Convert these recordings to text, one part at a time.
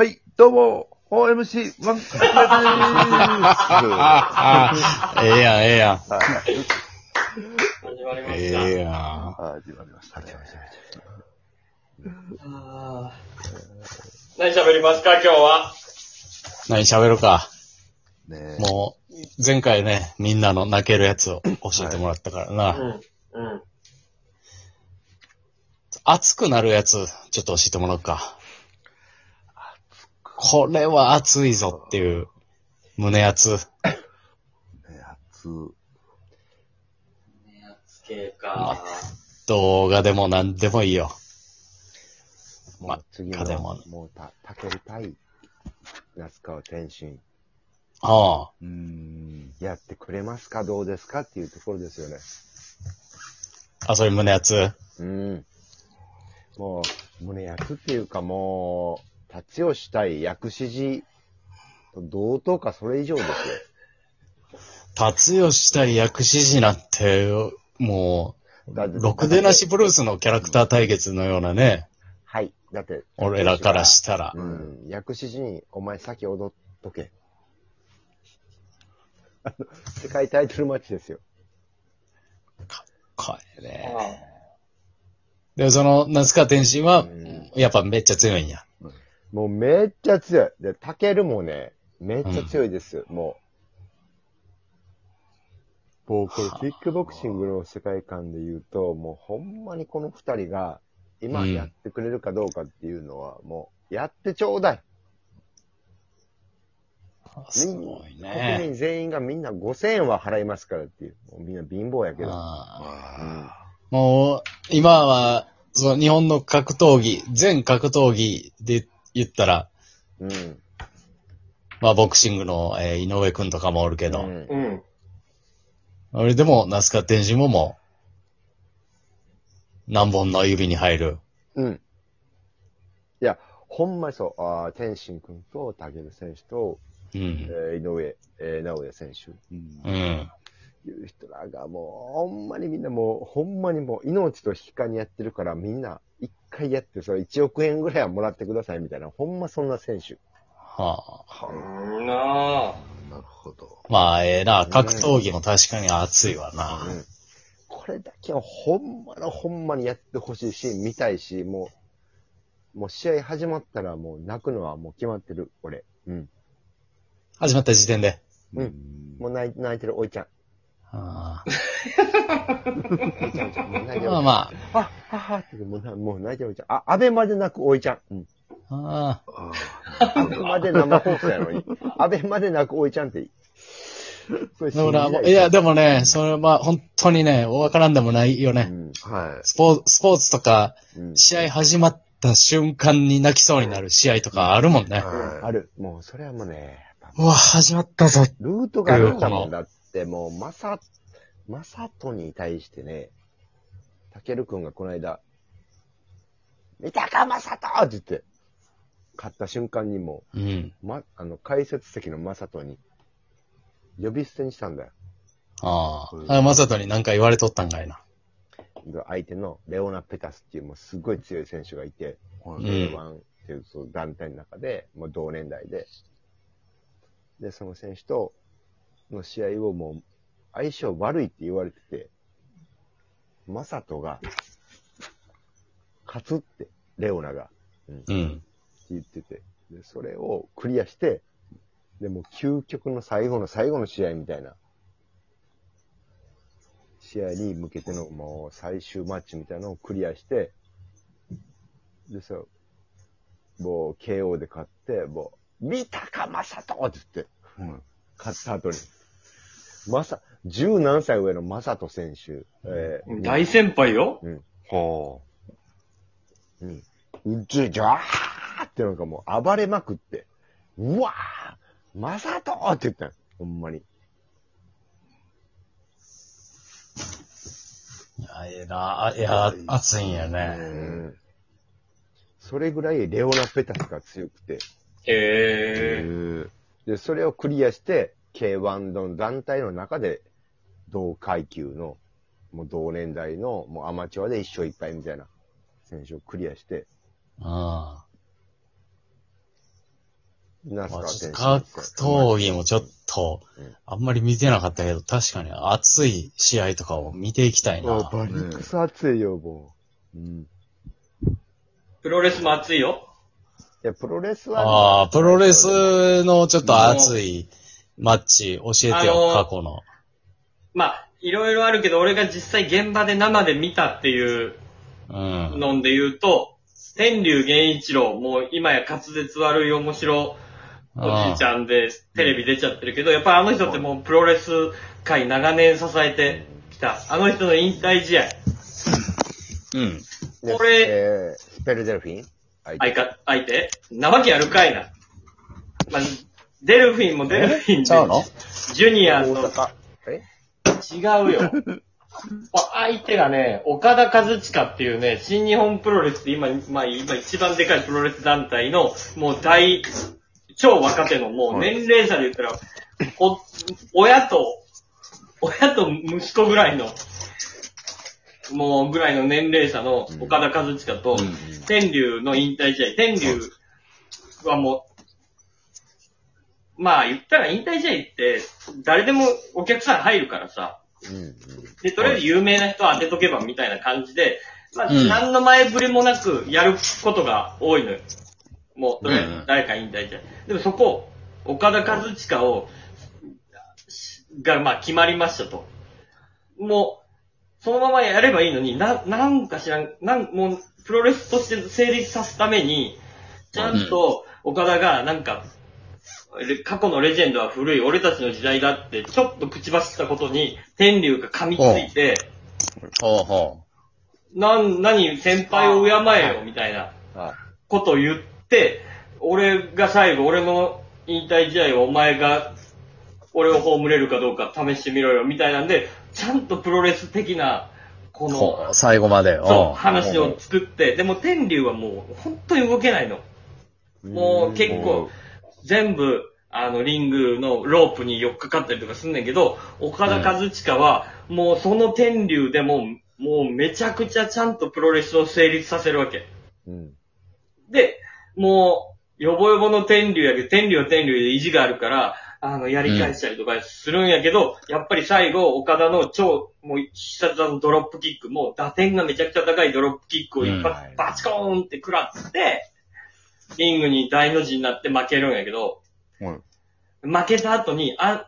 はい、どうも、OMC ワンカッああ、ええやん、ええやん。始まりまえした。えやん。あ、始まりましたね。あー何喋りますか、今日は？何喋るか。ねえ。もう、前回ね、みんなの泣けるやつを教えてもらったからな。うん。うん。熱くなるやつ、ちょっと教えてもらおうか。これは熱いぞっていう、胸熱。ね熱。つけか。動画でも何でもいいよ。もう次風もの、もうた、たける対、夏川天心、ああ。うーん。やってくれますか？どうですか？っていうところですよね。あ、それ胸熱？うん。もう、胸焼っていうかもう、立ちをしたい薬師寺と同等かそれ以上ですよ。達吉したい薬師寺なんて、もだう、ろくでなしブルースのキャラクター対決のようなね、はい。だって、俺らからしたら。うん。薬師寺に、お前先踊っとけ。あの、世界タイトルマッチですよ。これね。あで、その、夏川天心はう、んやっぱめっちゃ強いんや。もうめっちゃ強い。で、タケルもね、めっちゃ強いです。もう。もうこれ、キックボクシングの世界観で言うと、もうほんまにこの二人が、今うんやってくれるかどうかっていうのは、もう、やってちょうだい。すごい国ね。民全員がみんな5000円は払いますからっていう。もうみんな貧乏やけど。あーもう、今は、その日本の格闘技、全格闘技で言ったら、うん。うん。まあボクシングの、えー井上くんとかもおるけど、うんうん。俺でも、那須川天心ももう、何本の指に入る。うん。いや、ほんまにそう。ああ、天心君とタケル選手と、うん。えー井上、えー直哉選手。うんうん。いう人らがもう、ほんまにみんなもう、ほんまにもう、命と引き換えにやってるから、みんな、一回やって、それ1億円ぐらいはもらってくださいみたいな、ほんまそんな選手。はあ。うんなあ。なるほど。まあ、ええな、格闘技も確かに熱いわな。うん。これだけはほんまのほんまにやってほしいし、見たいし、もう、もう試合始まったらもう泣くのはもう決まってる、俺。うん。始まった時点で。うんもう泣い泣いてる、おいちゃん。あ。あ まあまあ、ははって、もうなもう泣いてるおいちゃん。あ、アベまで泣くおいちゃん。うん。あ。あああくまで生放送やのに。アベまで泣くおいちゃんっていい。いや、でもね、それは本当にね、わからんでもないよね。うん。あ。はい。スポーツ、スポーツとか、うん。試合始まった瞬間に泣きそうになる試合とかあるもんね。はある。もう、それはもうね、うわ、始まったぞ。ルートがあるんだもん。だって、もう、まさ、まさとに対してね、たけるくんがこの間、見たかまさとって言って、勝った瞬間にもうん。う、ま、あの、解説席のまさとに、呼び捨てにしたんだよ。ああ。あまさとに何か言われとったんかいな。で相手のレオナ・ペタスっていうもうすごい強い選手がいて、はい。うん K1 っていう団体の中で、もう同年代で、で、その選手との試合をもう相性悪いって言われてて、マサトが勝つって、レオナが、うん、ってうん。言ってて、で、それをクリアして、でもう究極の最後の最後の試合みたいな、試合に向けてのもう最終マッチみたいなのをクリアして、でさ、もう KO で勝って、もう、見たかまさとって言って、うん。勝った後に。まさ、十何歳上のまさと選手、えー大先輩よ。はうん。うち、じゃーってなんかもう暴れまくって、うわーまさとって言ったの。ほんまに。いや、ええな。あいや、熱いんやあ。ね。うん。それぐらいレオナ・ペタスが強くて、へえ。で、それをクリアして、K1 の団体の中で、同階級の、もう同年代の、もうアマチュアで一勝一敗みたいな選手をクリアして、あ皆さんまあちょっと格闘技もちょっとうん、あんまり見てなかったけど、確かに熱い試合とかを見ていきたいな。バリックス熱いよ、もう。うん。プロレスも熱いよ。いや、プロレスは、ああ、プロレスのちょっと熱いマッチ教えてあのよ、ー過去の。まあ、いろいろあるけど、俺が実際現場で生で見たっていううん。ので言うと、天竜源一郎、もう今や滑舌悪い面白おじいちゃんでテレビ出ちゃってるけど、やっぱりあの人ってもうプロレス界長年支えてきた。あの人の引退試合。うん。でこれえー、スペルデルフィン？相手相か、相手？なわけあるかいな。まあ、デルフィンもデルフィンで、ちゃうの？ジュニアと。大阪。え？違うよ。相手がね、岡田和親っていうね、新日本プロレスって今、まあ今一番でかいプロレス団体の、もう大、超若手の、もう年齢差で言ったら、お、親と、親と息子ぐらいの、もうぐらいの年齢差の岡田和親と、天竜の引退試合、天竜はもう、まあ言ったら引退試合って、誰でもお客さん入るからさ、うんうん。で、とりあえず有名な人当てとけばみたいな感じで、まあ、うん何の前触れもなくやることが多いのよ。もう、とりあえうんうんず誰か引退して。でもそこ、岡田和親を、が、まあ、決まりましたと。もう、そのままやればいいのに、な、なんか知らん、なん、もう、プロレスとして成立さすために、ちゃんと、岡田が、なんか、レ過去のレジェンドは古い、俺たちの時代だって、ちょっと口走ったことに、天竜が噛みついて、ほうほなん、何、先輩を敬えよ、みたいなあ、ことを言って、俺が最後、俺の引退試合をお前が、俺を葬れるかどうか試してみろよ、みたいなんで、ちゃんとプロレス的な、こう。の、最後まで。そう、ん話を作って、でも天竜はもう、本当に動けないの。もう結構、全部、あの、リングのロープに寄っかかったりとかすんねんけど、岡田和親は、もうその天竜でも、もうめちゃくちゃちゃんとプロレスを成立させるわけ。うん。で、もう、よぼよぼの天竜やけど、天竜は天竜で意地があるから、あの、やり返したりとかするんやけど、やっぱり最後、岡田の超、もう必殺技のドロップキック、もう打点がめちゃくちゃ高いドロップキックを一発うんバチコーンって食らって、リングに大の字になって負けるんやけど、うん負けた後に、あ、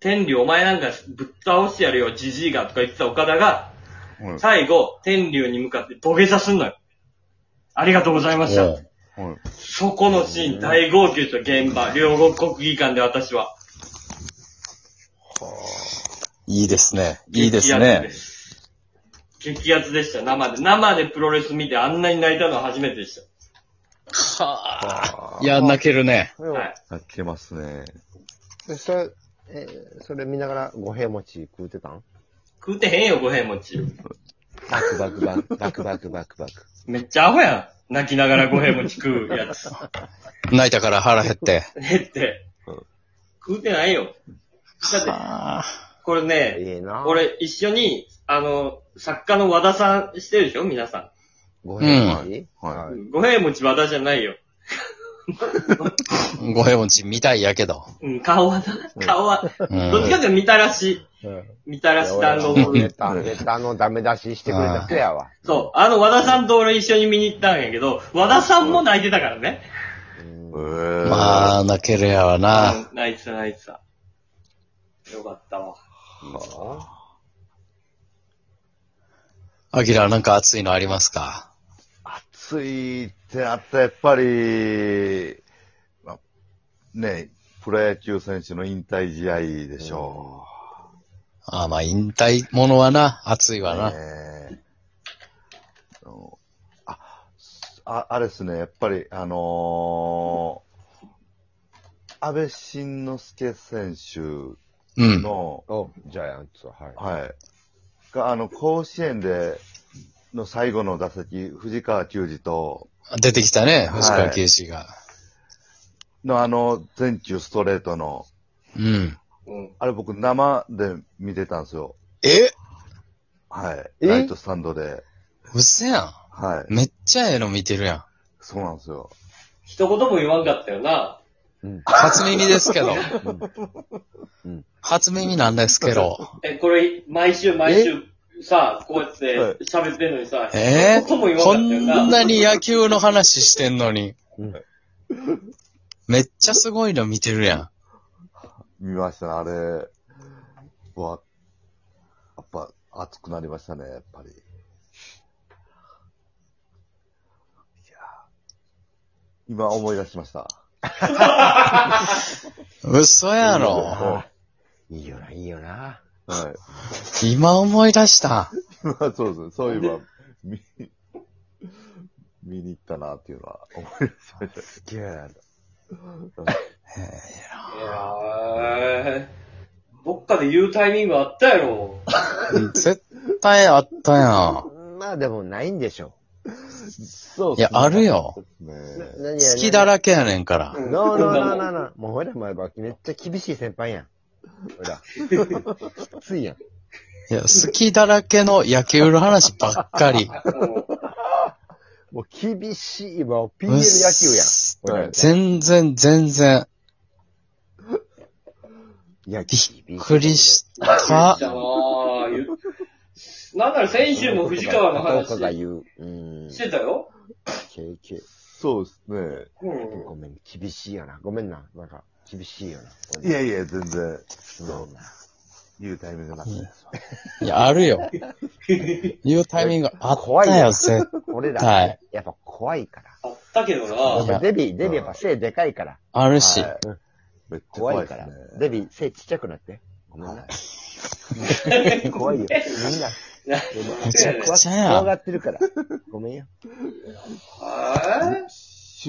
天竜お前なんかぶっ倒してやるよ、ジジイがとか言ってた岡田が、うん最後、天竜に向かって土下座すんのよ。ありがとうございました。おううんそこのシーン大号泣した現場、両国国技館で私は。いいですね。いいです激アツねで。す。激アツでした、生で。生でプロレス見てあんなに泣いたのは初めてでしはあ。いや、泣けるね。た。はい。泣けますね。でそれ、えーそれ見ながら五平餅食うてたん？食うてへんよ、五平餅。バクバクバク、バクバクバクバク。めっちゃアホやん。泣きながら五平餅食うやつ。泣いたから腹減って。減ってうん。食うてないよ。だって、はあ。これね、ええな。俺一緒に、あの、作家の和田さんしてるでしょ皆さ五平餅？はん。五平餅和田じゃないよ。五平餅みたいやけど。うん、顔はな、顔は、うんどっちかっていうとみたらし、うん。みたらし団子のネタ、ネタのダメ出ししてくれた人やわ。そう。あの、和田さんと俺一緒に見に行ったんやけど、和田さんも泣いてたからね。うんまあ、泣けるやわな。うん泣いてた泣いてた。よかったわ。アキラなんか熱いのありますか？暑いってなったらやっぱり、まあね、プロ野球選手の引退試合でしょああ、まあ、引退ものはな、熱いうわな。ねえあのあ、ああれですね、やっぱり、あのー安倍晋之助選手うん。ジャイアンツは、はい。はい。が、あの、甲子園で、の最後の打席、藤川球児と、出てきたね、藤川はい圭司が。のあの、全球ストレートの、うん。うん。あれ僕生で見てたんですよ。え？はい。え？ライトスタンドで。うっせやはい。ん。めっちゃええの見てるやん。そうなんですよ。一言も言わんかったよな。うん。初耳ですけど。うん初耳なんですけど。え、これ、毎週毎週、さ、こうやって喋ってんのにさ、え一言も言わー、こ。んなに野球の話してんのに。うんめっちゃすごいの見てるやん。見ましたね、あれ。うわ、やっぱ熱くなりましたね、やっぱり。いや今思い出しました。嘘やあろ。ーいいよな、いいよな。はい。今思い出した。今 そうですね、そういえば、見、見に行ったなっていうのは思い出しました。すげえ。いやー、どっかで言うタイミングあったやろ。絶対あったやん。まあでもないんでしょ。そういや、あるよ。好きだらけやねんから。ノーノーノーノー。もうほら、前ばめっちゃ厳しい先輩やん。ほら。きついやん。いや、好きだらけの野球の話ばっかり。もう厳しい、もう PL 野球やん。ほら全然、全然。いや、びっくりしたなー言うなんなら先週も藤川のどうかが話言う？うん。してたよ。経験。そうですね。うん。ごめん、厳しいよな。ごめんな。なんか、厳しいよな。いやいや、全然、そうな。言うタイミングなくて。いや、あるよ。言うタイミングあったよ、絶俺ら、対。やっぱ怖いから。あったけどやなデビ、デビやっぱ背でかいから。あるし。はいめっちゃ怖いから怖いですね。。デビ背ちっちゃくなって。ごめんな。怖いよ。みんな。めちゃくちゃや怖がってるから。ごめんよ。は